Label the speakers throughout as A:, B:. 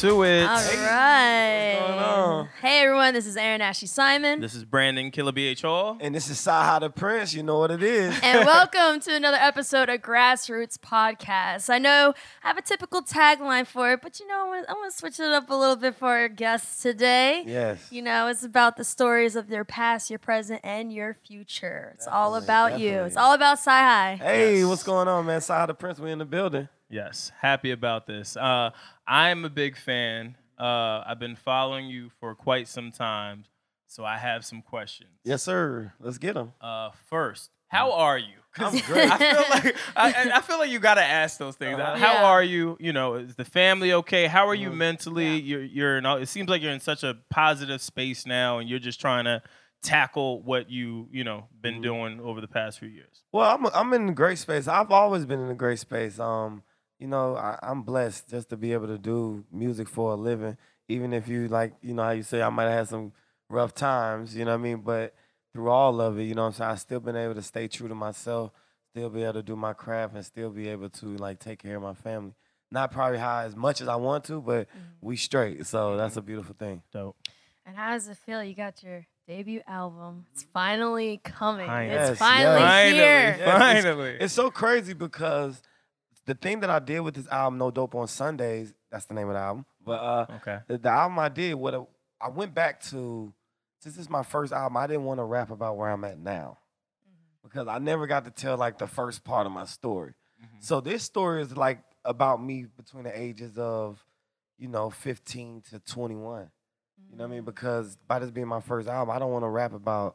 A: To it. All right. Hey everyone, this is Erin Ashley Simon.
B: This is Brandon Killa BH Hall.
C: And this is CyHi the Prynce. You know what it is.
A: and welcome to another episode of Grass Routes Podcast. I know I have a typical tagline for it, but you know, I'm going to switch it up a little bit for our guests today.
C: yes.
A: You know, it's about the stories of your past, your present, and your future. It's all
C: Definitely,
A: about you. It's all about CyHi.
C: Hey,
B: Yes.
C: what's going on, man? CyHi the Prynce. We in the building.
B: Yes, happy about this. Uh, I'm a big fan. Uh, I've been following you for quite some time, so I have some questions.
C: Yes, sir. Let's get them.
B: Uh, first, how are you?
C: I'm great.
B: I feel like I, I- I feel like you gotta ask those things.
C: Uh-huh.
B: How
A: Yeah.
B: are you? You know, is the family okay? How are you
C: Mhm.
B: mentally?
A: Yeah.
B: You're you're in. all- It seems like you're in such a positive space now, and you're just trying to tackle what you you know been
C: Mhm.
B: doing over the past few years.
C: Well, I'm I'm in a great space. I've always been in a great space. Um, you know, I, I'm blessed just to be able to do music for a living. Even if you like, you know how you say I might have had some rough times, you know what I mean? But through all of it, you know what I'm saying, I've still been able to stay true to myself, still be able to do my craft and still be able to like take care of my family. Not probably how as much as I want to, but mm-hmm. we straight. So mm-hmm. that's a beautiful thing.
B: Dope.
A: And how does it feel? You got your debut album. It's finally coming.
B: Finally.
A: It's
C: Yes,
A: finally
C: yes.
A: here.
C: Yes, it's-
B: finally.
C: It's so crazy because the thing that I did with this album, No Dope on Sundays, that's the name of the album. But uh,
B: okay.
C: the, the album I did, what a- I went back to, since this is my first album, I didn't want to rap about where I'm at now mm-hmm. because I never got to tell like the first part of my story. Mm-hmm. So this story is like about me between the ages of, you know, 15 to 21. You know what I mean? Mm. Because by this being my first album, I don't want to rap about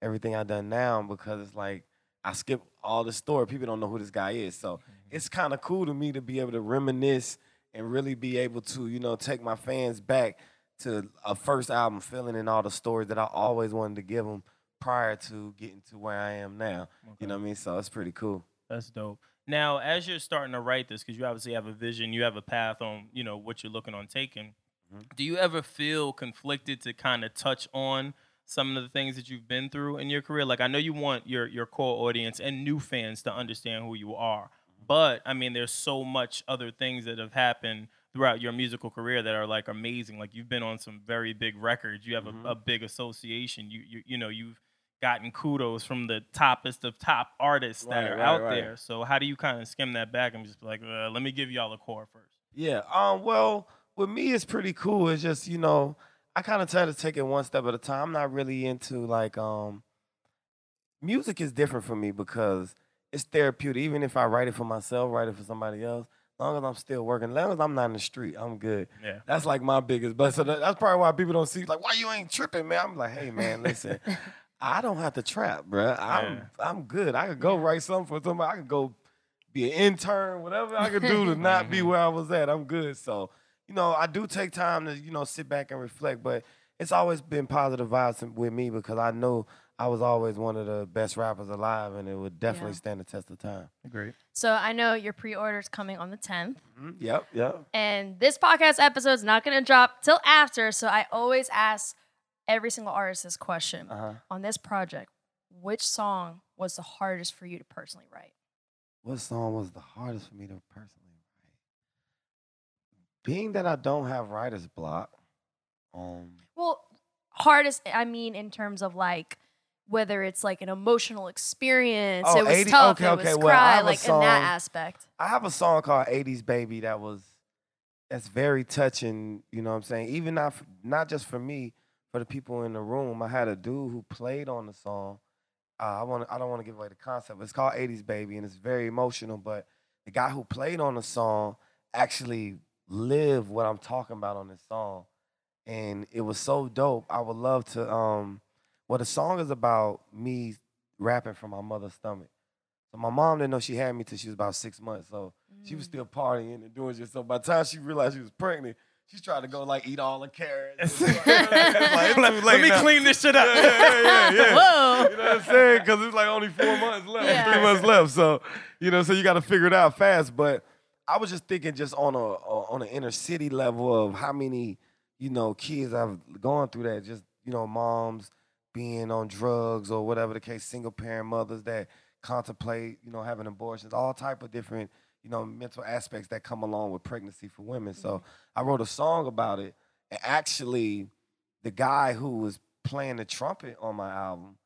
C: everything I've done now because it's like I skip all the story. People don't know who this guy is. So mm-hmm. It's kind of cool to me to be able to reminisce and really be able to, you know, take my fans back to a first album feeling and all the stories that I always wanted to give them prior to getting to where I am now. You know what I mean? So it's pretty cool.
B: That's dope. Now, as you're starting to write this, because you obviously have a vision, you have a path on, you know, what you're looking on taking.
C: Mhm.
B: Do you ever feel conflicted to kind of touch on some of the things that you've been through in your career? Like, I know you want your your core audience and new fans to understand who you are, but I mean, there's so much other things that have happened throughout your musical career that are like amazing. Like, you've been on some very big records. You have
C: Mhm.
B: a, a big association. You you you know you've gotten kudos from the toppest of top artists that
C: Right,
B: are
C: right,
B: out
C: right.
B: there. So how do you kind of skim that back and just be like, uh, let me give y'all a core first?
C: Yeah. Um. Well, with me, it's pretty cool. It's just you know, I kind of try to take it one step at a time. I'm not really into like um. Music is different for me because it's therapeutic. Even if I write it for myself, write it for somebody else. As long as I'm still working, as long as I'm not in the street, I'm good.
B: Yeah.
C: That's like my biggest. But so that, that's probably why people don't see like why you ain't tripping, man. I'm like, hey, man, listen. I don't have to trap, bruh. I'm
B: Yeah.
C: I'm good. I could go write something for somebody. I could go be an intern, whatever I could do to not be mm-hmm. where I was at. I'm good. So, you know, I do take time to, you know, sit back and reflect, but it's always been positive vibes with me because I know I was always one of the best rappers alive and it would definitely
A: Yeah.
C: stand the test of time.
B: Great.
A: So I know your pre-order's coming on the 10th,
C: Mhm. Yep, yep.
A: and this podcast episode is not going to drop till after. So I always ask every single artist this question
C: Uh-huh.
A: on this project: Which song was the hardest for you to personally write?
C: What song was the hardest for me to personally write? Being that I don't have writer's block, um,
A: Well, hardest. I mean, in terms of like. Whether it's like an emotional experience,
C: Oh,
A: it was
C: 80
A: tough,
C: okay,
A: it was
C: okay,
A: cry, like in that aspect.
C: I have a song called 80s Baby that was that's very touching, you know what I'm saying? Even not not just for me, for the people in the room. I had a dude who played on the song. Uh, I want I don't want to give away the concept. It's called 80s Baby and it's very emotional, but the guy who played on the song actually lived what I'm talking about on this song. And it was so dope. I would love to um well the song is about me rapping from my mother's stomach. So my mom didn't know she had me till she was about six months. So she was mm. still partying and doing shit. So by the time she realized she was pregnant, she tried to go like eat all the carrots. It's like, it's
B: Let me
C: now.
B: clean this shit up.
C: Yeah, yeah, yeah, yeah.
A: Whoa.
C: You know what I'm saying? Because it's like only four months left,
A: Yeah.
C: three months left. So you know, so you got to figure it out fast. But I was just thinking, just on a on an inner city level of how many you know kids I've gone through that. Just you know, moms being on drugs or whatever the case, single parent mothers that contemplate you know having abortions, all type of different you know mental aspects that come along with pregnancy for women. So I wrote a song about it, and actually, the guy who was playing the trumpet on my album,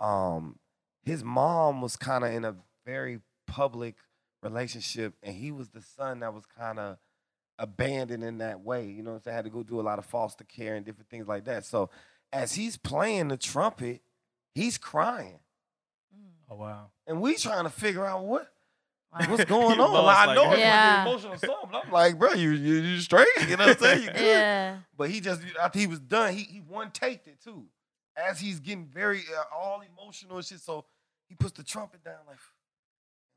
C: um, his mom was kind of in a very public relationship, and he was the son that was kind of abandoned in that way. You know what I'm saying? Had to go do a lot of foster care and different things like that. So as he's playing the trumpet, he's crying.
B: Oh wow.
C: And we trying to figure out what
A: Wow.
C: what's going on.
B: lost,
C: Like, I
B: like,
C: know it's
A: Yeah.
C: like an emotional song, but I'm like, bro, you you, you straight? You know what I'm saying? You good?
A: Yeah.
C: But he just after he was done, he he one taked it too. As he's getting very uh, all emotional and shit, so he puts the trumpet down like.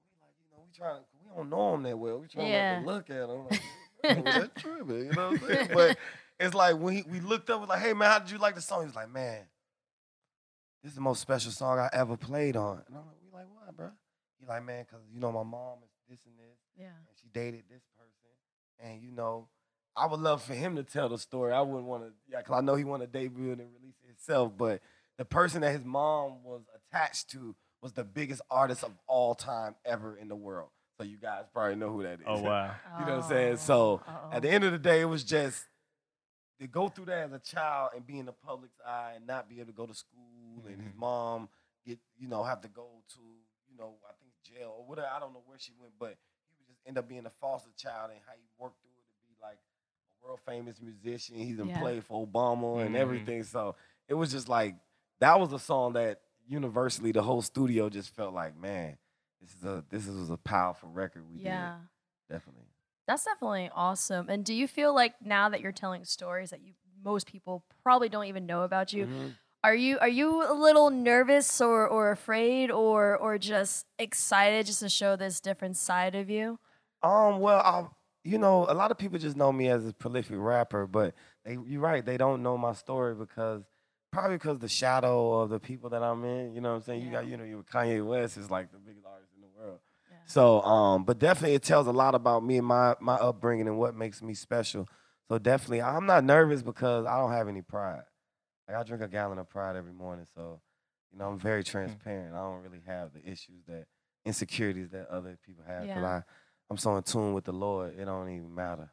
C: We like, you know, we trying to, we don't know him that well. We trying
A: Yeah.
C: to look at him. Like, was that tripping? You know what I'm saying? But it's like when he, we looked up, we're like, hey man, how did you like the song? He was like, man, this is the most special song I ever played on. And I'm like, we like, why, bro? He like, man, cause you know my mom is this and this
A: Yeah.
C: and she dated this person. And you know, I would love for him to tell the story. I wouldn't want to, yeah, because I know he want to debut it and release it himself. But the person that his mom was attached to was the biggest artist of all time ever in the world. So you guys probably know who that oh, is.
B: Oh wow.
C: you know what I'm saying? Oh. So
A: Uh-oh.
C: at the end of the day, it was just to go through that as a child and be in the public's eye and not be able to go to school and his mom get, you know, have to go to, you know, I think jail or whatever. I don't know where she went, but he would just end up being a foster child and how he worked through it to be like a world famous musician. He's done
A: Yeah.
C: played for Obama and
B: Mhm.
C: everything. So it was just like that was a song that universally the whole studio just felt like, man, this is a this is a powerful record we
A: Yeah.
C: did. Definitely.
A: That's definitely awesome. And do you feel like now that you're telling stories that you most people probably don't even know about you,
C: Mhm.
A: are you are you a little nervous or or afraid or or just excited just to show this different side of you?
C: Um, well, I, you know, a lot of people just know me as a prolific rapper, but they, you're right, they don't know my story because probably because the shadow of the people that I'm in. You know what I'm saying? You got, you know, you Kanye West is like the biggest artist in the world.
A: Yeah.
C: So, um, but definitely it tells a lot about me and my my upbringing and what makes me special. So definitely, I'm not nervous because I don't have any pride. Like I drink a gallon of pride every morning, so you know I'm very transparent. I don't really have the issues that insecurities that other people have
A: Yeah.
C: I I'm so in tune with the Lord. It don't even matter.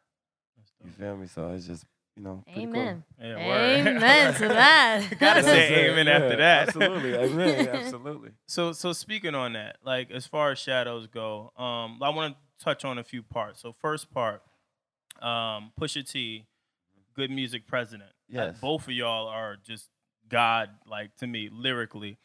C: You feel me? So it's just you know. pretty cool.
A: Amen.
B: Yeah.
A: Amen to that.
B: Gotta say
C: it,
B: amen
C: yeah,
B: after that.
C: Absolutely, amen. Absolutely.
B: So so speaking on that, like as far as shadows go, um, I want to touch on a few parts. So first part, um, Pusha T, G.O.O.D. Music president. Uh,
C: Yes.
B: both of y'all are just God, like to me, lyrically.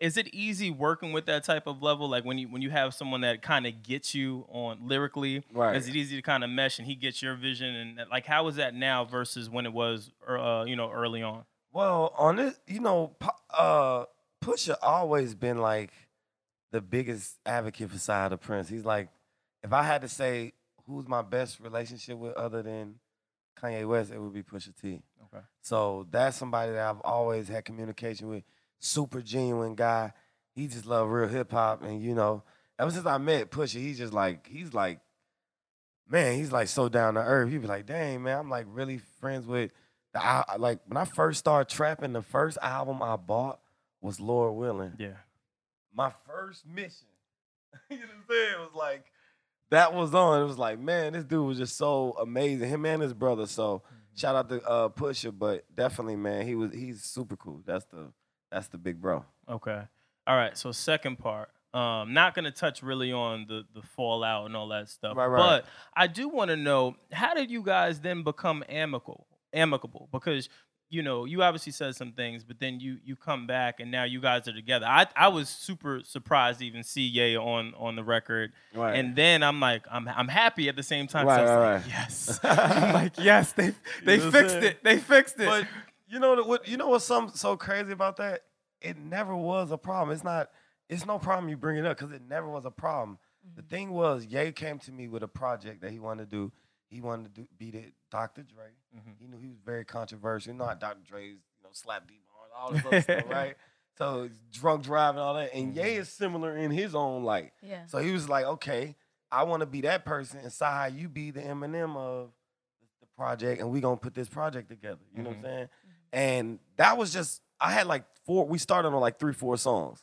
B: Is it easy working with that type of level? Like when you when you have someone that kind of gets you on lyrically,
C: Right.
B: is it easy to kind of mesh and he gets your vision and like how is that now versus when it was uh, you know early on?
C: Well, on this, you know, uh, Pusha always been like the biggest advocate for CyHi the Prynce. He's like, if I had to say who's my best relationship with other than Kanye West, it would be Pusha T.
B: Okay.
C: So that's somebody that I've always had communication with. Super genuine guy. He just love real hip hop, and you know, ever since I met Pusha, he's just like he's like, man, he's like so down to earth. You be like, dang man, I'm like really friends with. The, I, like when I first started trapping, the first album I bought was Lord Willin'.
B: Yeah.
C: My first mission, you know what I'm saying, It was like that was on. It was like, man, this dude was just so amazing. Him and his brother. So shout out to uh, Pusha, but definitely, man, he was he's super cool. That's the that's the big bro.
B: Okay. All right. So second part. Um, not gonna touch really on the the fallout and all that stuff.
C: Right, right.
B: But I do want to know how did you guys then become amicable? Amicable because you know you obviously said some things, but then you you come back and now you guys are together. I I was super surprised to even see Ye on on the record,
C: Right.
B: and then I'm like I'm I'm happy at the same time.
C: Right,
B: I was
C: right,
B: like,
C: right.
B: Yes. I'm like yes, they they
C: know
B: fixed it. They fixed it.
C: But you know what? You know what's some so crazy about that? it never was a problem. It's not. It's no problem you bring it up because it never was a problem. The mm-hmm. thing was, Ye came to me with a project that he wanted to do. He wanted to do, beat it Dr. Dre. Mm-hmm. He knew he was very controversial. You know how Dr. Dre's, you know, slap deep all this other stuff, right? So drunk driving, all that. And Ye mm-hmm. is similar in his own light.
A: Yeah.
C: So he was like, okay, I want to be that person, and CyHi, you be the Eminem of the project, and we gonna put this project together. You know what I'm saying? And that was just I had like four. We started on like three, four songs.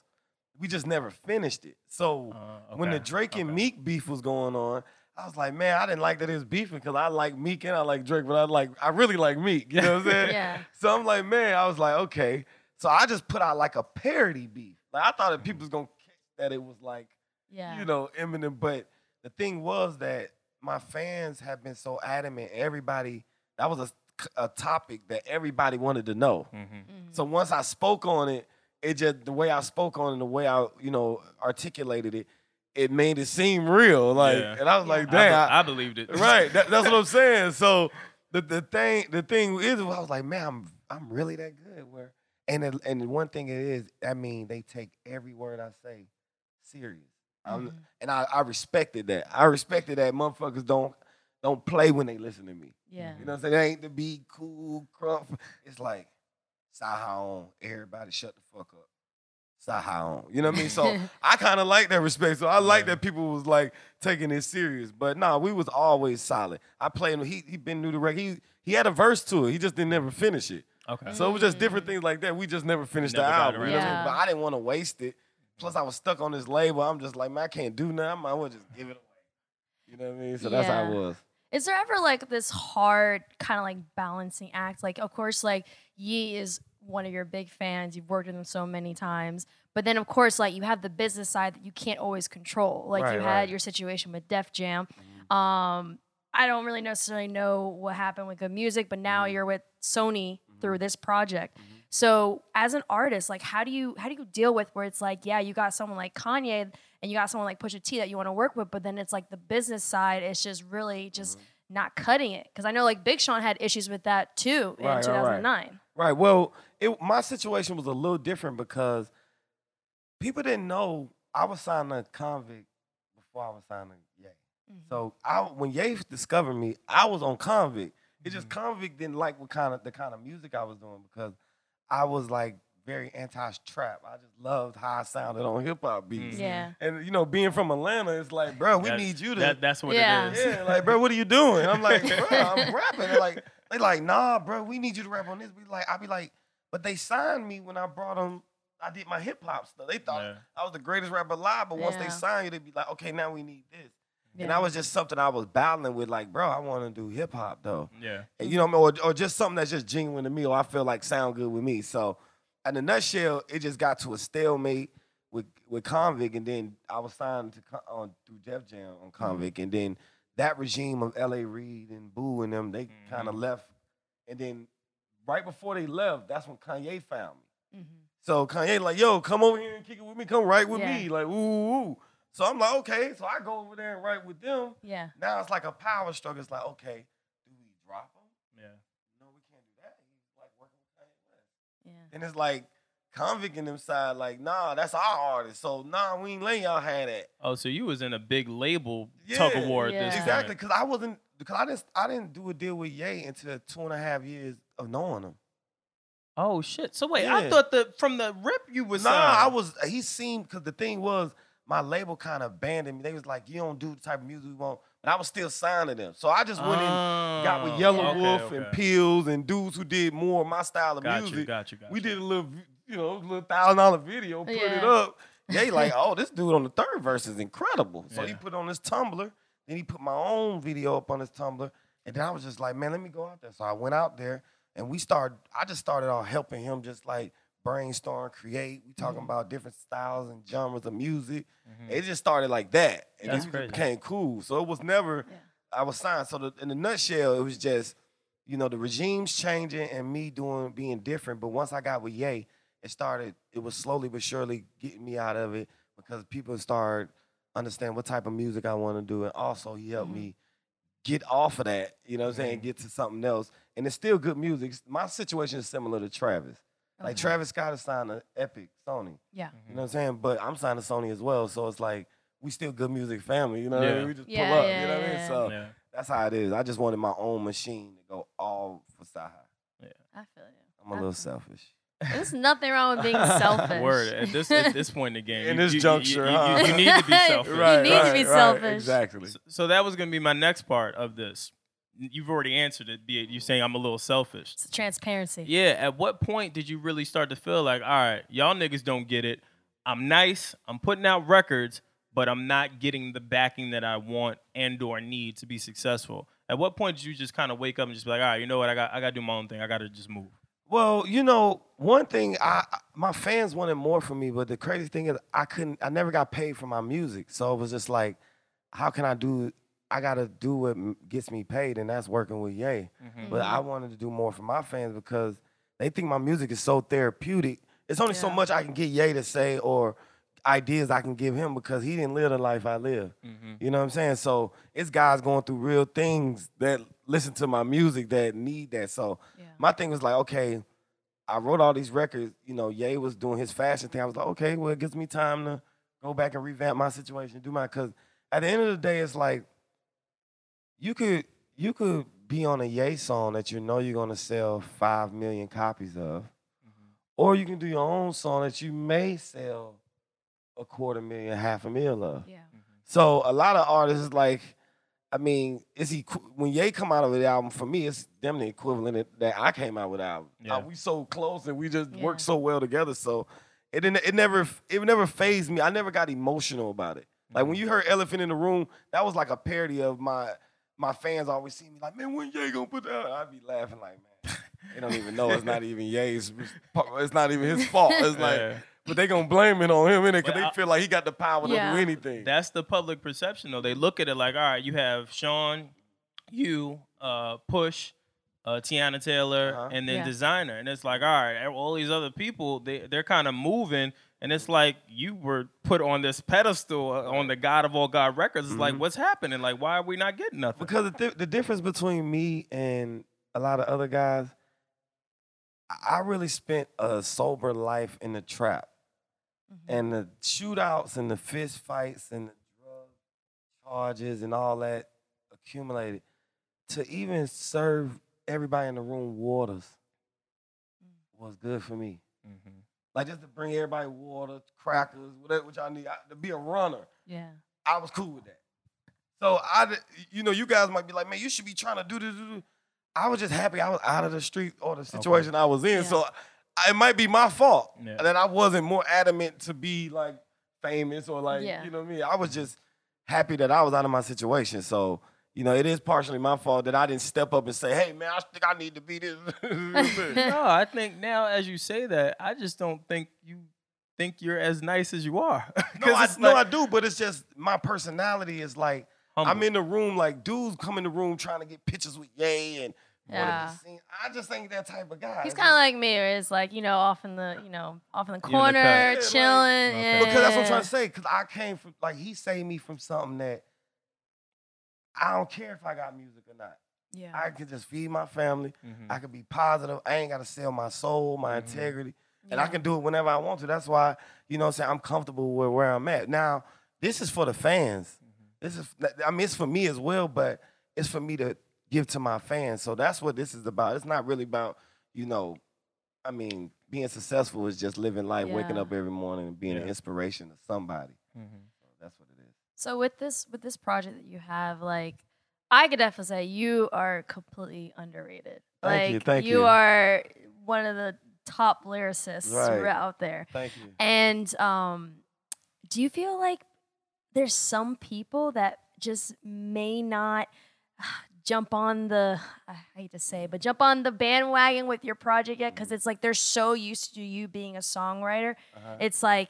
C: We just never finished it. So
B: Uh,
C: when the Drake and
B: okay.
C: Meek beef was going on, I was like, man, I didn't like that it was beefing because I like Meek and I like Drake, but I like I really like Meek. You know what I'm saying?
A: Yeah.
C: So I'm like, man, I was like, okay. So I just put out like a parody beef. Like I thought that people was gonna catch that it was like
A: Yeah.
C: you know, Eminem. But the thing was that my fans have been so adamant. Everybody, that was a, a topic that everybody wanted to know.
A: Mm-hmm.
C: So once I spoke on it, it just the way I spoke on it, and the way I, you know, articulated it, it made it seem real. Like,
B: Yeah.
C: and I was like,
B: I, be-
C: damn,
B: I
C: I-
B: believed it.
C: right. That, that's what I'm saying. So the the thing the thing is, I was like, man, I'm I'm really that good. Where and it, and one thing it is, I mean, they take every word I say serious. I'm, and I, I respected that. I respected that motherfuckers don't don't play when they listen to me.
A: Yeah.
C: You know what I'm saying? It ain't to be cool, crump. It's like, CyHi on. Everybody shut the fuck up. CyHi on. You know what I mean? So I kind of like that respect. So I like
B: Yeah.
C: that people was like taking it serious. But nah, we was always solid. I played him. He he been new to record. He he had a verse to it. He just didn't never finish it.
B: Okay.
C: So it was just different mm. things like that. We just never finished
B: Never
C: the album. You know what I mean? But I didn't want to waste it. Plus, I was stuck on this label. I'm just like, man, I can't do nothing. I might as well just give it away. You know what I mean? So that's how it was.
A: Is there ever like this hard kind of like balancing act? Like, of course, like Ye is one of your big fans. You've worked with him so many times. But then, of course, like you have the business side that you can't always control. Like
C: Right,
A: you had
C: right. Mm-hmm.
A: your situation with Def Jam. Um, I don't really necessarily know what happened with G.O.O.D. Music, but
C: Mm-hmm.
A: now you're with Sony through this project. So as an artist, like how do you how do you deal with where it's like, yeah, you got someone like Kanye and you got someone like Pusha T that you want to work with, but then it's like the business side is just really just
C: Mm-hmm.
A: not cutting it. Because I know like Big Sean had issues with that too in
C: Right, right, right.
A: 2009.
C: Right. Well, it, my situation was a little different because people didn't know I was signed to Konvict before I was signed to Ye. So I, when Ye discovered me, I was on Konvict. It just Konvict didn't like what kind of the kind of music I was doing because I was like very anti-trap. I just loved how I sounded on hip hop beats. Mm-hmm.
A: Yeah.
C: And you know, being from Atlanta, it's like, bro, we
B: That-
C: need you to.
B: That, that's what
A: Yeah.
B: it is.
C: Yeah, like, bro, what are you doing? I'm like, bro, I'm rapping. They're like, they like, nah, bro, we need you to rap on this. We like, I be like, but they signed me when I brought them. I did my hip hop stuff. They thought
B: Yeah.
C: I was the greatest rapper alive, but once
A: Yeah.
C: they signed you, they'd be like, okay, now we need this. And
A: Yeah.
C: that was just something I was battling with, like, bro, I want to do hip hop though.
B: Yeah.
C: And, you know, what I mean? or, or just something that's just genuine to me, or I feel like sound good with me. So, in a nutshell, it just got to a stalemate with with Konvict, and then I was signed to on through Def Jam on mm-hmm. Konvict, and then that regime of L.A. Reid and Boo and them, they mm-hmm. kind of left, and then right before they left, that's when Kanye found me. Mm-hmm. So Kanye like, yo, come over here and kick it with me, come write with
A: Yeah.
C: me, like, ooh, ooh, ooh. So I'm like, okay. So I go over there and write with them.
A: Yeah.
C: Now it's like a power struggle. It's like, okay, do we drop him?
B: Yeah.
C: No, we can't do that. He's like working with Kanye West.
A: Yeah.
C: And it's like Konvict in them side, like, nah, that's our artist. So nah, we ain't letting y'all have that.
B: Oh, so you was in a big label tug of
C: Yeah.
B: war at
A: Yeah.
B: this point.
C: Exactly, because I wasn't because I didn't I didn't do a deal with Ye until two and a half years of knowing him.
B: Oh shit. So wait, I thought the from the rip you was
C: Nah,
B: signed.
C: I was he seemed because the thing was my label kind of abandoned me. They was like, you don't do the type of music we want. But I was still signing them. So I just went and got with
B: Oh,
C: Yellow
B: okay,
C: Wolf and
B: okay.
C: Pills and dudes who did more of my style of
B: Got you,
C: music.
B: got you, got
C: we
B: you.
C: did a little, you know, a little thousand dollar video, put it up. They like, oh, this dude on the third verse is incredible. So he put on his Tumblr. Then he put my own video up on his Tumblr. And then I was just like, man, let me go out there. So I went out there and we started, I just started off helping him just like brainstorm, create. We
B: Mm-hmm.
C: talking about different styles and genres of music. Mm-hmm. It just started like that. And
B: That's
C: it became cool. So it was never, I was signed. So the, in a nutshell, it was just, you know, the regime's changing and me doing, being different. But once I got with Ye, it started, it was slowly but surely getting me out of it because people started understand what type of music I want to do. And also he helped mm-hmm. me get off of that, you know what I'm saying, mm-hmm. get to something else. And it's still G.O.O.D. Music. My situation is similar to Travis. Like
A: Okay.
C: Travis Scott is signed to Epic Sony.
A: Yeah. Mm-hmm.
C: You know what I'm saying? But I'm signed to Sony as well. So it's like we still G.O.O.D. Music family. You know what I mean? We just
A: Yeah,
C: pull up.
A: yeah,
C: you know what I mean? So
B: Yeah.
C: that's how it is. I just wanted my own machine to go all for CyHi.
A: I feel you.
C: I'm a little selfish.
A: There's nothing wrong with being selfish.
B: Word at this at this point in the game.
C: In
B: you-
C: this
B: you- you-
C: juncture,
B: you, you,
C: huh?
B: you need to be selfish.
A: Right. need to be selfish.
C: Exactly.
B: So, so that was gonna be my next part of this. You've already answered it. Be it you saying I'm a little selfish.
A: It's transparency.
B: Yeah. At what point did you really start to feel like, all right, y'all niggas don't get it. I'm nice. I'm putting out records, but I'm not getting the backing that I want and or need to be successful. At what point did you just kind of wake up and just be like, all right, you know what? I got I got to do my own thing. I got to just move.
C: Well, you know, one thing I my fans wanted more from me, but the crazy thing is I couldn't I never got paid for my music. So it was just like, how can I do I gotta do what gets me paid, and that's working with Ye. Mm-hmm. But I mm-hmm. wanted to do more for my fans because they think my music is so therapeutic. It's only so much I can get Ye to say or ideas I can give him because he didn't live the life I live. Mm-hmm. You know what I'm saying? So it's guys going through real things that listen to my music that need that. So
A: Yeah.
C: my thing was like, okay, I wrote all these records. You know, Ye was doing his fashion thing. I was like, okay, well, it gives me time to go back and revamp my situation, do my. Because at the end of the day, it's like you could you could be on a Ye song that you know you're gonna sell five million copies of, mm-hmm. or you can do your own song that you may sell a quarter million, half a million of.
A: Yeah. Mm-hmm.
C: So a lot of artists like, I mean, is he when Ye come out with the album for me, it's them the equivalent that I came out with the album.
B: Yeah.
C: Uh, we so close and we just
A: Yeah.
C: work so well together. So it didn't, it never it never phased me. I never got emotional about it. Like when mm-hmm. you heard Elephant in the Room, that was like a parody of my my fans always see me like, man, when Ye gonna put that? out?" I'd be laughing like, man, they don't even know it's not even Ye's. It's not even his fault. It's like,
B: Yeah.
C: but they gonna blame it on him, innit? Because
B: Well, I-
C: they feel like he got the power
A: Yeah.
C: to do anything.
B: That's the public perception, though. They look at it like, all right, you have Sean, you, uh, Push, uh, Teyana Taylor,
C: Uh-huh.
B: and then
A: Yeah.
B: Desiigner, and it's like, all right, all these other people, they they're kind of moving, and it's like you were put on this pedestal uh, on the God of all God records. It's
C: Mm-hmm.
B: like, what's happening? Like, why are we not getting nothing?
C: Because the, di- the difference between me and a lot of other guys, I I really spent a sober life in the trap. And the shootouts and the fist fights and the drug charges and all that accumulated to even serve everybody in the room waters was good for me.
B: Mhm.
C: Like just to bring everybody water, crackers, whatever which I need I- to be a runner.
A: Yeah.
C: I was cool with that. So I, you know, you guys might be like, man, you should be trying to do this. do this." I was just happy I was out of the street or the situation I was in.
A: Yeah.
C: So I, it might be my fault
B: Yeah.
C: that I wasn't more adamant to be like famous or like,
A: Yeah.
C: you know what I mean? I was just happy that I was out of my situation. So, you know, it is partially my fault that I didn't step up and say, hey, man, I think I need to be this.
B: no, I think now as you say that, I just don't think you think you're as nice as you are.
C: No,
B: 'Cause
C: I,
B: it's
C: no, I do, but it's just my personality is like I'm in the room like dudes come in the room trying to get pictures with Ye and
A: Yeah.
C: want to be seen. I just ain't that type of guy.
A: He's kind of like me, where it's like you know, off in the you know, off in the
B: cut.
A: corner,
C: Yeah, like-
A: chilling.
B: Okay.
A: yeah.
C: because that's what I'm trying to say. Because I came from like he saved me from something that I don't care if I got music or not.
A: Yeah.
C: I can just feed my family.
B: Mhm.
C: I can be positive. I ain't got to sell my soul, my
B: Mhm.
C: integrity. And I can do it whenever I want to. That's why, you know what I'm saying, I'm comfortable with where I'm at. Now, this is for the fans. This is I mean, it's for me as well, but it's for me to give to my fans. So that's what this is about. It's not really about, you know, I mean, being successful is just living life, waking up every morning and being an inspiration to somebody.
B: Mhm.
C: So that's what it is.
A: So with this with this project that you have, like I could definitely say you are completely underrated.
C: Thank
A: like
C: you, thank you.
A: you are one of the top lyricists
C: Right.
A: out there.
C: Thank you.
A: And um, do you feel like there's some people that just may not jump on the I hate to say, it, but jump on the bandwagon with your project yet? Because it's like they're so used to you being a songwriter.
C: Uh-huh.
A: It's like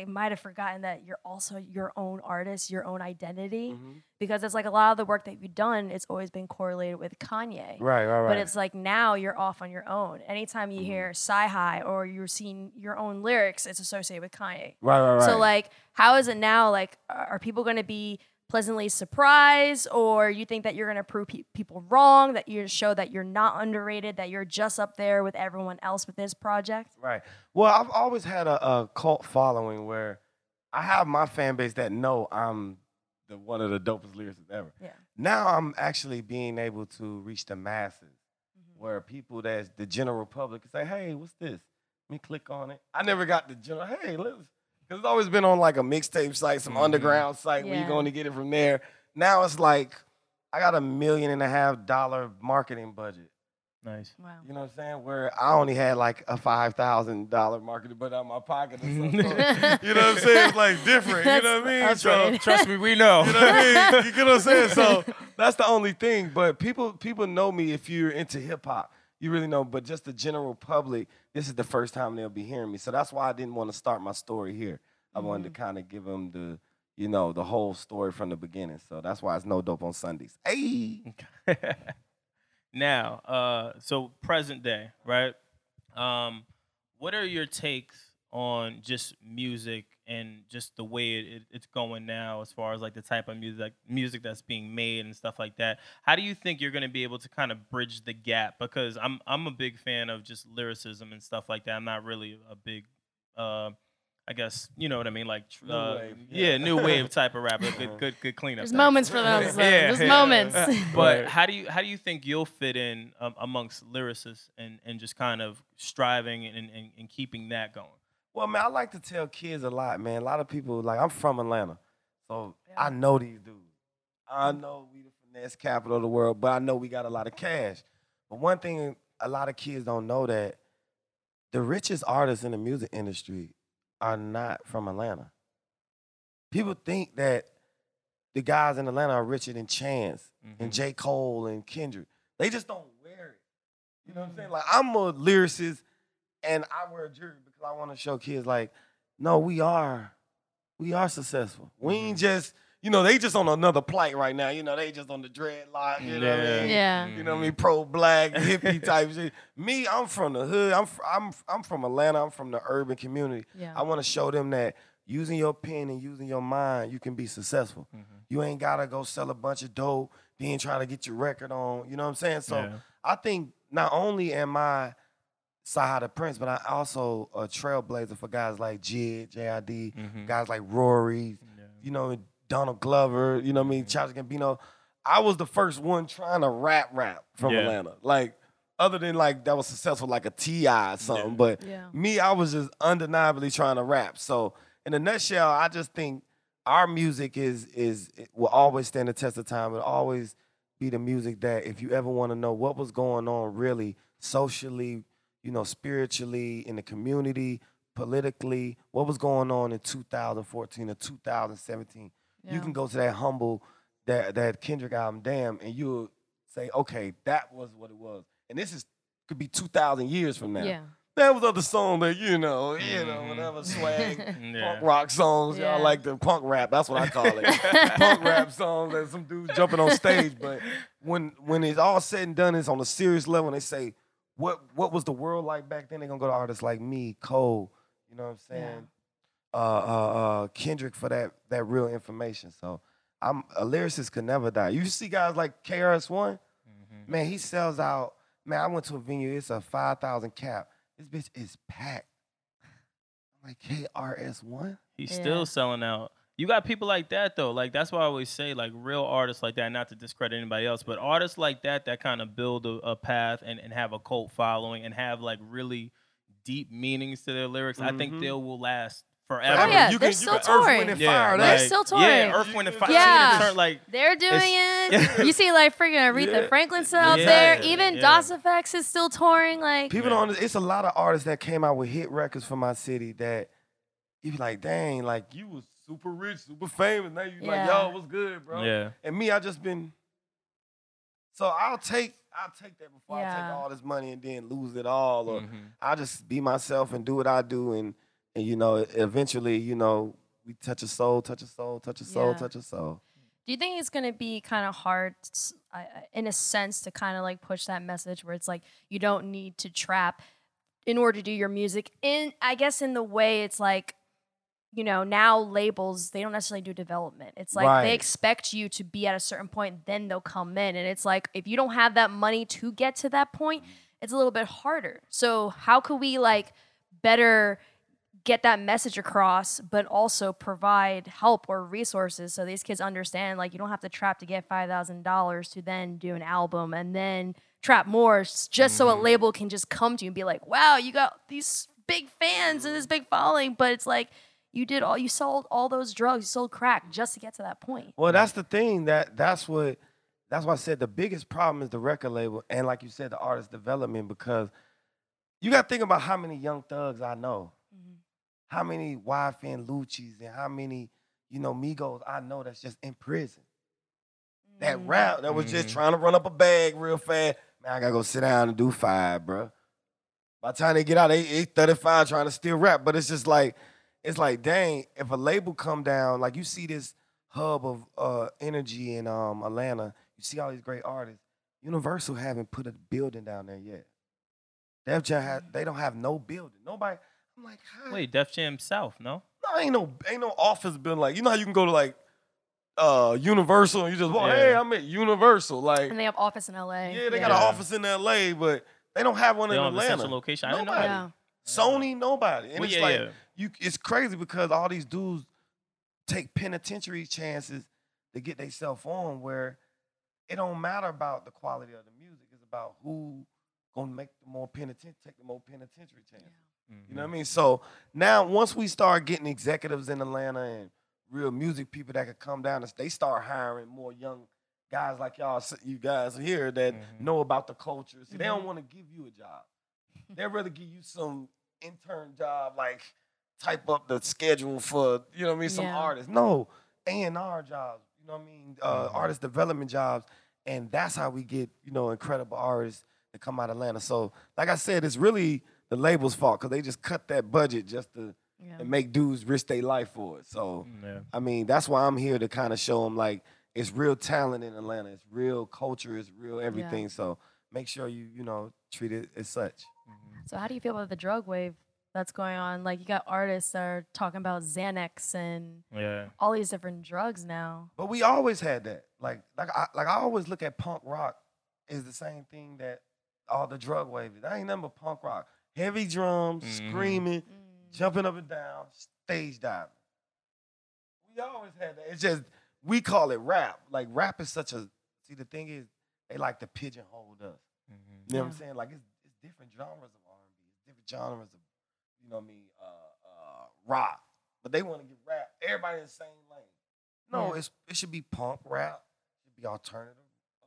A: they might have forgotten that you're also your own artist, your own identity.
C: Mhm.
A: Because it's like a lot of the work that you've done, it's always been correlated with Kanye.
C: Right, right, right.
A: But it's like now you're off on your own. Anytime you hear CyHi or you're seeing your own lyrics, it's associated with Kanye.
C: right, right, right.
A: So like, how is it now? Like, are people going to be pleasantly surprised, or you think that you're gonna prove pe- people wrong, that you show that you're not underrated, that you're just up there with everyone else with this project?
C: Right. Well, I've always had a, a cult following where I have my fan base that know I'm the one of the dopest lyricists ever.
A: Yeah.
C: Now I'm actually being able to reach the masses,
A: Mm-hmm.
C: where people that's the general public can say, "Hey, what's this?" Let me click on it. I never got the general. Hey, let's. Because it's always been on like a mixtape site, some mm-hmm. underground site where
A: Yeah.
C: you're going to get it from there. Now it's like I got a million and a half dollar marketing budget.
B: Nice.
A: Wow.
C: You know what I'm saying? Where I only had like a five thousand dollar marketing budget out of my pocket. Or something. you know what I'm saying? It's like different. You know what I mean?
A: That's
C: So-
A: right.
B: Trust me, we know.
C: you know what I mean? You get what I'm saying? So that's the only thing. But people people know me if you're into hip hop. You really know. But just the general public, this is the first time they'll be hearing me. So that's why I didn't want to start my story here. I wanted to kind of give them the, you know, the whole story from the beginning. So that's why it's no dope on Sundays. Hey.
B: now, uh, so present day, right? Um, what are your takes on just music and just the way it, it, it's going now, as far as like the type of music music that's being made and stuff like that? How do you think you're going to be able to kind of bridge the gap? Because I'm I'm a big fan of just lyricism and stuff like that. I'm not really a big uh, I guess you know what I mean, like tr-
C: New
B: uh,
C: wave,
B: yeah.
C: yeah.
B: new wave type of rapper. Good, good, good cleanup.
A: There's
B: type.
A: moments for those. though.
B: Yeah,
A: There's
B: yeah.
A: moments.
B: But how do you how do you think you'll fit in um, amongst lyricists and, and just kind of striving and, and, and keeping that going?
C: Well, man, I like to tell kids a lot, man. A lot of people, like, I'm from Atlanta. So I know these dudes. I mm-hmm. know we the finesse capital of the world, but I know we got a lot of cash. But one thing a lot of kids don't know that the richest artists in the music industry are not from Atlanta. People think that the guys in Atlanta are richer than Chance and mm-hmm. J. Cole and Kendrick. They just don't wear it. You know what I'm mm-hmm. saying? Like I'm a lyricist and I wear because I want to show kids like, no, we are, we are successful. We ain't mm-hmm. just, you know, they just on another plight right now. You know, they just on the dreadlock. You know what I mean?
A: Yeah.
C: You know what I mean? Pro black hippie type shit. Me, I'm from the hood. I'm fr- I'm I'm from Atlanta. I'm from the urban community.
A: Yeah.
C: I want to show them that using your pen and using your mind, you can be successful. Mm-hmm. You ain't gotta go sell a bunch of dope, then try to get your record on. You know what I'm saying? So
B: Yeah.
C: I think not only am I CyHi da Prynce, but I also a trailblazer for guys like Jid, JID,
B: Mm-hmm.
C: guys like Raury, you know, Donald Glover, you know what I mean, Childish Gambino. I was the first one trying to rap rap from
B: Yeah.
C: Atlanta. Like, other than like that was successful, like a T.I. or something. But
A: Yeah.
C: me, I was just undeniably trying to rap. So in a nutshell, I just think our music is is it will always stand the test of time. It'll always be the music that if you ever want to know what was going on really socially, you know, spiritually, in the community, politically, what was going on in 2014 or 2017, you can go to that humble, that that Kendrick album, Damn, and you'll say, okay, that was what it was. And this is could be 2,000 years from now.
A: Yeah.
C: That was other song that, you know, you know, mm-hmm. whatever swag,
B: Yeah.
C: punk rock songs.
A: Yeah.
C: Y'all like the punk rap. That's what I call it. punk rap songs that some dudes jumping on stage. But when when it's all said and done, it's on a serious level. And they say, what what was the world like back then? They're gonna go to artists like me, Cole, you know what I'm saying? Uh, uh, uh, Kendrick for that that real information. So I'm a lyricist could never die. You see guys like KRS One, man, he sells out. Man, I went to a venue. It's a five thousand cap. This bitch is packed. I'm like KRS One.
B: He's
A: Yeah.
B: still selling out. You got people like that though. Like that's why I always say like real artists like that, not to discredit anybody else, but artists like that that kind of build a, a path and, and have a cult following and have like really deep meanings to their lyrics. I think
C: Mhm.
B: they will last forever.
A: Oh, yeah,
C: you
A: they're
C: can,
A: still
C: you can Earth,
A: touring.
C: Wind, and
B: Yeah,
C: Fire.
A: They're
C: that.
A: still
B: Yeah,
A: touring.
B: Earth, Wind, and Fire.
A: Yeah.
B: Turn, like
A: They're doing it. You see, like freaking Aretha
C: Yeah.
A: Franklin still out
B: Yeah.
A: there. Even
B: Yeah.
A: Das EFX is still touring. Like,
C: People don't. It's a lot of artists that came out with hit records from my city that you be like, dang, like you was super rich, super famous. Now you like,
A: Yeah.
C: yo, what's good, bro?
B: Yeah.
C: And me, I just been. So I'll take I'll take that before I take all this money and then lose it all, or
B: Mhm.
C: I'll just be myself and do what I do, and and you know, eventually, you know, we touch a soul, touch a soul, touch a soul,
A: Yeah.
C: touch a soul.
A: do you think it's gonna be kind of hard, uh, in a sense, to kind of like push that message where it's like you don't need to trap in order to do your music? In I guess in the way it's like you know, now labels they don't necessarily do development. It's like
C: Right.
A: they expect you to be at a certain point, then they'll come in, and it's like if you don't have that money to get to that point, mm-hmm. it's a little bit harder. So how could we like better get that message across, but also provide help or resources so these kids understand like you don't have to trap to get five thousand dollars to then do an album and then trap more just so a mm-hmm. label can just come to you and be like, wow, you got these big fans and this big following, but it's like you did all you sold all those drugs, you sold crack just to get to that point.
C: Well, that's the thing that that's what that's why I said the biggest problem is the record label and like you said the artist development because you got to think about how many young thugs I know, how many YFN Lucci's and how many you know Migos I know that's just in prison. That
A: Mm.
C: rap that was just
B: Mhm.
C: trying to run up a bag real fast. Man, I gotta go sit down and do five, bro. By the time they get out, they, they 35 trying to still rap. But it's just like, it's like, dang, if a label come down, like you see this hub of uh, energy in um, Atlanta, you see all these great artists. Universal haven't put a building down there yet. Def Jam has, they don't have no building. Nobody. I'm like, how?
B: Wait, Def Jam South, no?
C: No, ain't no ain't no office building like you know how you can go to like uh Universal and you just walk,
B: Yeah.
C: hey, I'm at Universal. Like
A: And they have office in LA.
C: yeah, they got an office in LA, but they don't have one
B: They
C: in
B: don't have a
C: Atlanta.
B: central location. I didn't know
C: Nobody.
A: Yeah.
C: Sony, nobody. And
B: Well,
C: it's
B: yeah,
C: like
B: yeah.
C: You it's crazy because all these dudes take penitentiary chances to get themselves on where it don't matter about the quality of the music. It's about who gonna make the more penitentiary take the more penitentiary chances. You know what I mean? So now once we start getting executives in Atlanta and real music people that could come down, they start hiring more young guys like y'all, you guys here that
B: Mhm.
C: know about the culture. See, they don't want to give you a job. They'd rather give you some intern job, like type up the schedule for, you know what I mean, some
A: Yeah.
C: artists. No, A&R jobs, you know what I mean, uh,
B: Mhm.
C: artist development jobs. And that's how we get, you know, incredible artists to come out of Atlanta. So, like I said, it's really the label's fault because they just cut that budget just to
A: Yeah.
C: and make dudes risk their life for it. So,
B: Yeah.
C: I mean, that's why I'm here to kind of show them like it's real talent in Atlanta. It's real culture. It's real everything. So make sure you you know treat it as such.
A: So how do you feel about the drug wave that's going on? Like you got artists that are talking about Xanax and
B: Yeah.
A: all these different drugs now.
C: But we always had that. Like like I like I always look at punk rock is the same thing that all the drug wave is. I ain't nothing but punk rock. Heavy drums,
B: Mhm.
C: screaming,
A: Mm.
C: jumping up and down, stage diving. We always had that. It's just we call it rap. Like rap is such a see the thing is they like to pigeonhole us. You know what I'm saying? Like it's, it's different genres of R&B, it's different genres of you know what I mean, uh, uh, rock. But they want to get rap. Everybody in the same lane. No,
A: Yeah.
C: it's it should be punk rap. It should be alternative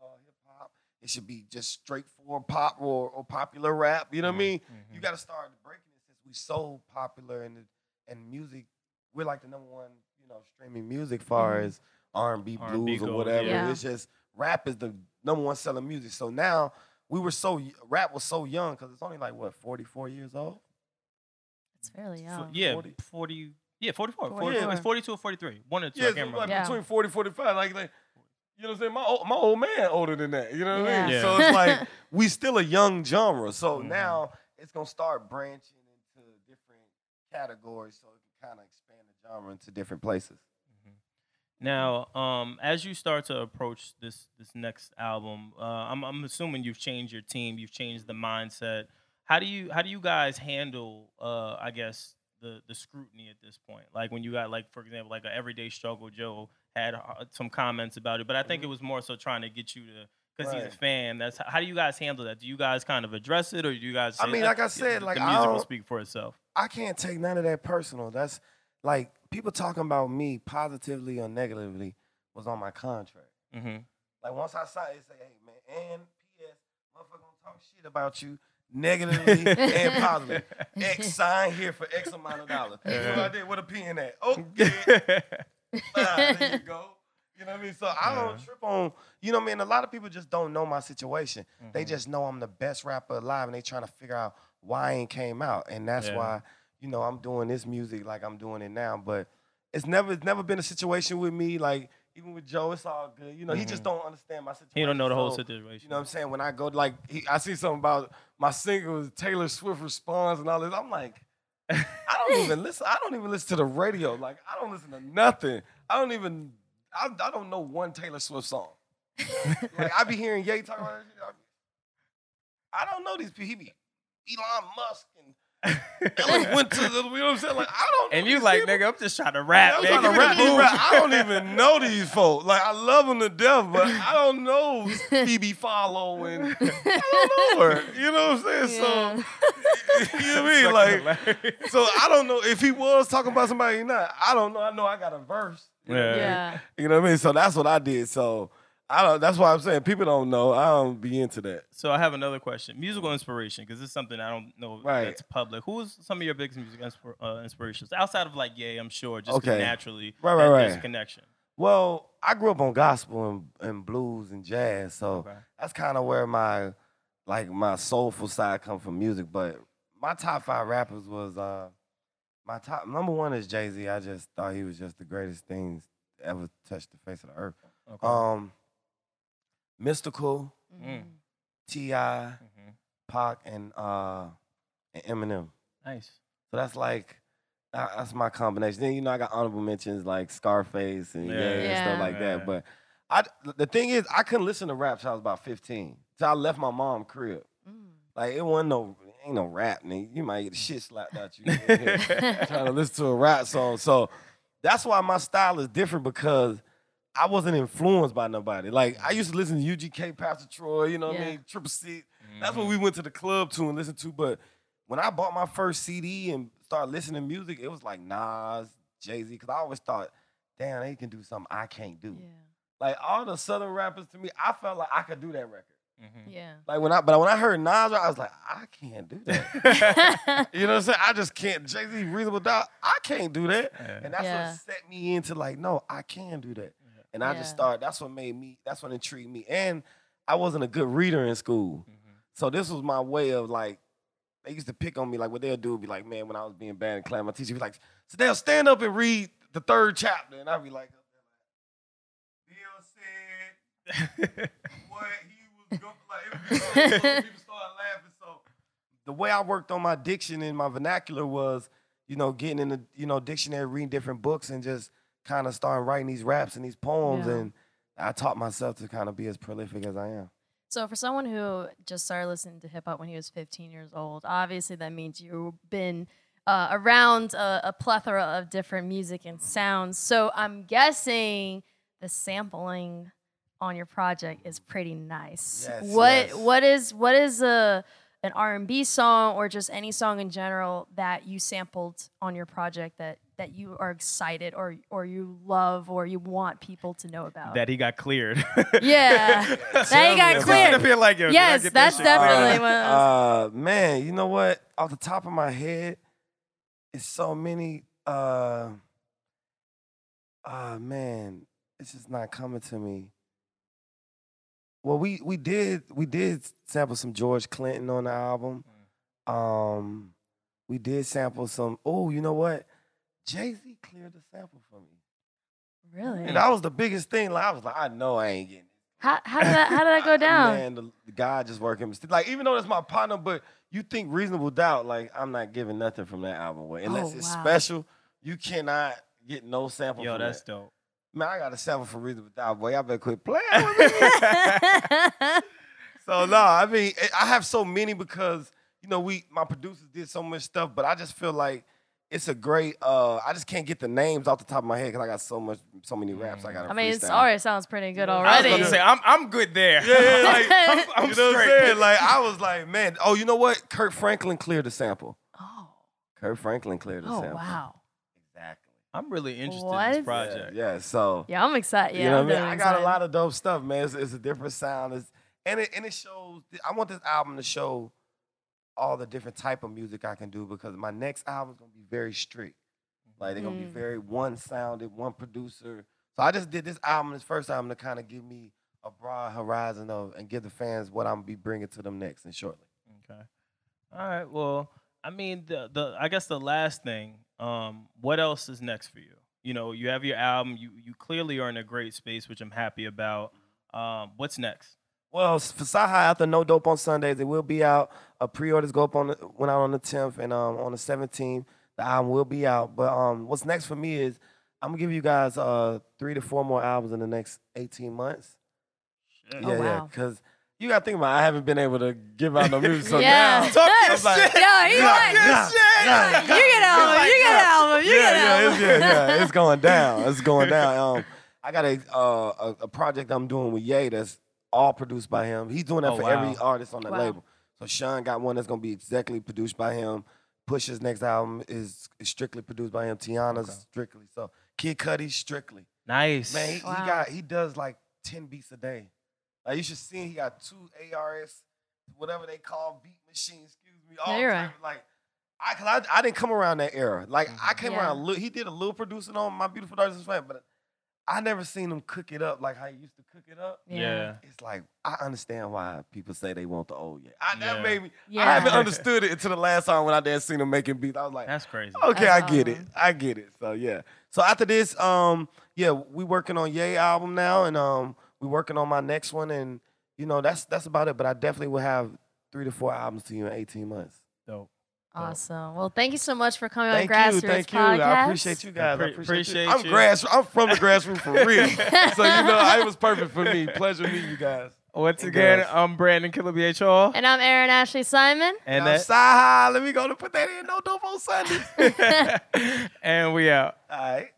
C: uh, hip hop. It should be just straightforward pop or, or popular rap. You know what I mean? You got to start breaking it since we so popular and and music. We're like the number one, you know, streaming music far
A: Mhm.
C: as R and B,
B: R&B
C: blues or whatever.
A: yeah.
C: It's just rap is the number one selling music. So now we were so rap was so young because it's only like what forty four years old.
A: It's fairly
B: So-
A: young.
B: yeah,
C: 40.
B: 40. Yeah, 44.
A: 44.
B: 44. It's 42 or 43. One or two. I
C: Yeah,
B: can't
C: so
B: remember.
C: like
A: Yeah.
C: between 40 45. Like, like you know what I'm saying? My old, my old man older than that. You know what I mean?
B: Yeah.
C: So it's like we still a young genre. So
B: Mhm.
C: now it's gonna start branching into different categories so it can kind of expand the genre into different places.
B: Now, um, as you start to approach this this next album, uh, I'm I'm assuming you've changed your team, you've changed the mindset. How do you how do you guys handle, uh, I guess, the the scrutiny at this point? Like when you got like, for example, like a everyday struggle. Joe had uh, some comments about it, but I think it was more so trying to get you to. Because he's a
C: Mm-hmm.
B: Fan. That's how do you guys handle that? Do you guys kind of address it, or do you guys?
C: I mean,
B: "Uh,
C: like I said,
B: the
C: like, I
B: music will speak for itself.
C: I can't take none of that personal. That's like people talking about me positively or negatively was on my contract.
B: hmm
C: Like once I signed, it say, "Hey man," and P.S. Motherfucker gonna talk shit about you negatively and positively. X sign here for X amount of dollars. You know what I did with a P in that? Okay, ah, there you go. You know what I mean? So I don't
B: Yeah.
C: trip on. You know what I mean? A lot of people just don't know my situation. They
B: Mhm.
C: just know I'm the best rapper alive, and they trying to figure out why I ain't came out, and that's
B: Yeah.
C: why you know I'm doing this music like I'm doing it now. But it's never it's never been a situation with me like. Even with Joe, it's all good. You know, he just
B: Mhm.
C: don't understand my situation.
B: He don't know the whole situation.
C: you know what I'm saying? When I go like he, I see something about my singles, Taylor Swift responds and all this. I'm like, I don't even listen. I don't even listen to the radio. Like I don't listen to nothing. I don't even. I, I don't know one Taylor Swift song. like I be hearing Ye talk about that shit. I, be- I don't know these people. He be Elon Musk and Ellen went to the. You know what I'm saying? Like I don't. know
B: And you
C: these
B: like,
C: people.
B: nigga, I'm just trying to rap,
C: I'm
B: man.
C: trying to
B: Give me the
C: rap these
B: boom.
C: rap. I don't even know these folks. Like I love them to death, but I don't know Phoebe Follow and I don't know her. You know what I'm saying? So you know what I mean? Like so I don't know if he was talking about somebody or not. I don't know. I know I got a verse.
B: Yeah.
A: Yeah.
C: You know what I mean? So that's what I did. So I don't that's why I'm saying people don't know. I don't be into that.
B: So I have another question. Musical inspiration, because this is something I don't know
C: Right.
B: that's public. Who's some of your biggest music inspir- uh, inspirations outside of like Ye? I'm sure, just
C: Okay.
B: naturally,
C: Right, right,
B: that there's a
C: right.
B: connection.
C: Well, I grew up on gospel and, and blues and jazz, so
B: Okay.
C: that's kind of where my like my soulful side come from music. But my top five rappers was uh my top number one is Jay Z. I just thought he was just the greatest things ever touched the face of the earth.
B: Okay.
C: Um, Mystikal,
B: Mm.
C: T.I.,
B: Mhm.
C: Pac, and uh and Eminem.
B: Nice.
C: So that's like that- that's my combination. Then you know I got honorable mentions like Scarface and
B: Yeah.
C: yeah, and stuff like
B: Yeah.
C: that. But I the thing is I couldn't listen to rap till I was about 15. Till I left my mom crib.
A: Mm.
C: Like it wasn't no ain't no rap, nigga. You might get the shit slapped out you trying to listen to a rap song. So that's why my style is different because I wasn't influenced by nobody. Like I used to listen to UGK, Pastor Troy, you know what
A: Yeah.
C: I mean, Triple C. That's what we went to the club to and listened to. But when I bought my first CD and started listening to music, it was like Nas, Jay Z, because I always thought, damn, they can do something I can't do.
A: Yeah.
C: Like all the Southern rappers to me, I felt like I could do that record.
B: Mhm.
A: Yeah.
C: Like when I, but when I heard Nas, I was like, I can't do that. you know what I'm saying? I just can't. Jay Z, Reasonable Doubt, I can't do that.
B: Yeah.
C: And that's
A: Yeah.
C: what set me into like, no, I can do that. And I just
A: Yeah.
C: started. That's what made me. That's what intrigued me. And I wasn't a good reader in school, mm-hmm. so this was my way of like. They used to pick on me like what they'll do would be like, man, when I was being bad in class, my teacher would be like, so they'll stand up and read the third chapter, and I'd be like, Bill said what he was going like. It would be so- so people started laughing. So the way I worked on my diction and my vernacular was, you know, getting in the you know dictionary, reading different books, and just kind of starting writing these raps and these poems.
A: Yeah.
C: And I taught myself to kind of be as prolific as I am.
A: So for someone who just started listening to hip hop when he was 15 years old, obviously that means you've been uh, around a, a plethora of different music and sounds. So I'm guessing the sampling on your project is pretty nice.
C: Yes,
A: what
C: yes.
A: what is what is a an R&B song or just any song in general that you sampled on your project that that you are excited or or you love or you want people to know about?
B: That he got cleared.
A: yeah. that he got cleared.
B: Feel like, yo,
A: Yes,
B: get that
A: that's definitely
B: cleared?
A: one.
C: Uh, man, you know what? Off the top of my head, it's so many. Uh, uh man, it's just not coming to me. Well, we we did we did sample some George Clinton on the album. Um, we did sample some. Oh, you know what? Jay Z cleared the sample for me,
A: Really?
C: and that was the biggest thing. Like I was like, I know I ain't getting it.
A: How, how did that how did that go down?
C: Man, the, the guy just working. Like even though that's my partner, but you think reasonable doubt. Like I'm not giving nothing from that album away unless
A: Oh,
C: it's
A: wow.
C: special. You cannot get no sample.
B: Yo,
C: from
B: that's
C: that.
B: dope.
C: Man, I got a sample for reasonable doubt. Boy, y'all better quit playing with me. so no, I mean I have so many because you know we my producers did so much stuff, but I just feel like it's a great. uh I just can't get the names off the top of my head because I got so much, so many raps. I got.
A: I mean, it's already sounds pretty good already.
B: I was
A: already.
B: about to say, I'm, I'm good there.
C: Yeah, yeah, like
B: I'm, I'm
C: you know what I'm saying? Like I was like, man, oh, you know what? Kirk Franklin cleared the sample.
A: oh,
C: Kirk Franklin cleared the
A: oh
C: sample.
A: Oh wow.
C: Exactly.
B: I'm really interested in this project.
C: yeah. So
A: Yeah, I'm excited. Yeah,
C: you know
A: I'm
C: what I mean? I got a lot of dope stuff, man. It's, it's a different sound. It's, and it and it shows. I want this album to show all the different type of music I can do because my next album is gonna be very strict. Like they're gonna be
A: Mm.
C: very one sounded, one producer. So I just did this album, this first album, to kind of give me a broad horizon of and give the fans what I'm gonna be bringing to them next and shortly.
B: Okay. All right. Well, I mean, the the I guess the last thing. Um, what else is next for you? You know, you have your album. You you clearly are in a great space, which I'm happy about. Um, what's next?
C: Well, for CyHi after No Dope on Sundays, it will be out. Uh, pre-orders go up on the, went out on the 10th and um, on the 17th, the album will be out. But um, what's next for me is I'm gonna give you guys uh, three to four more albums in the next 18 months.
A: Oh,
C: Yeah, yeah,
A: wow.
C: because you gotta think about. It, I haven't been able to give out no music, so
A: Yeah.
C: now
B: Talk your
C: I'm like,
B: shit.
A: Yeah, he's
C: Nah,
A: like,
C: nah, nah,
A: you get an album, you get an album, you
C: yeah,
A: get an
C: yeah,
A: album.
C: it's, yeah, yeah, it's going down. It's going down. Um, I got a, uh, a a project I'm doing with Ye that's all produced by him. He's doing that
B: Oh,
C: for
B: wow.
C: every artist on the
A: Wow.
C: label. So Sean got one that's gonna be exactly produced by him. Push's next album is, is strictly produced by him. Teyana's strictly. So Kid Cudi strictly.
B: Nice.
C: Man, he, he got he does like ten beats a day. Like you should see, him, he got two ARS, whatever they call beat machines. Excuse me, all
A: Yeah, you're
C: type like. I, cause I, I didn't come around that era. Like I came
A: Yeah.
C: around. He did a little producing on my beautiful dark Twisted fan, but I never seen him cook it up like how he used to cook it up.
B: yeah.
C: It's like I understand why people say they want the old. Yeah, I, that
B: Yeah.
C: made me.
A: Yeah.
C: I haven't understood it until the last time when I did seen him making beats. I was like,
B: That's crazy.
C: Okay,
A: That's
C: I get it. I get it. So yeah. So after this, um, yeah, we working on Ye album now, and um, we working on my next one, and you know that's that's about it. But I definitely will have three to four albums to you in eighteen months.
B: Dope.
A: Awesome. Well, thank you so much for coming
C: Thank
A: on
C: you,
A: Grass Routes
C: thank you.
A: Podcast.
C: I appreciate you guys. I
B: Appre-
C: appreciate,
B: appreciate
C: you. I'm grass. I'm from the grassroots for real. so you know, it was perfect for me. Pleasure meeting you guys.
B: Once
C: And
B: again,
C: girls.
B: I'm Brandon Killa BH Hall.
A: And I'm Erin Ashley Simon.
B: And
C: I'm
B: that,
C: CyHi. Let me go to put that in. No dope on Sunday.
B: and we out.
C: All right.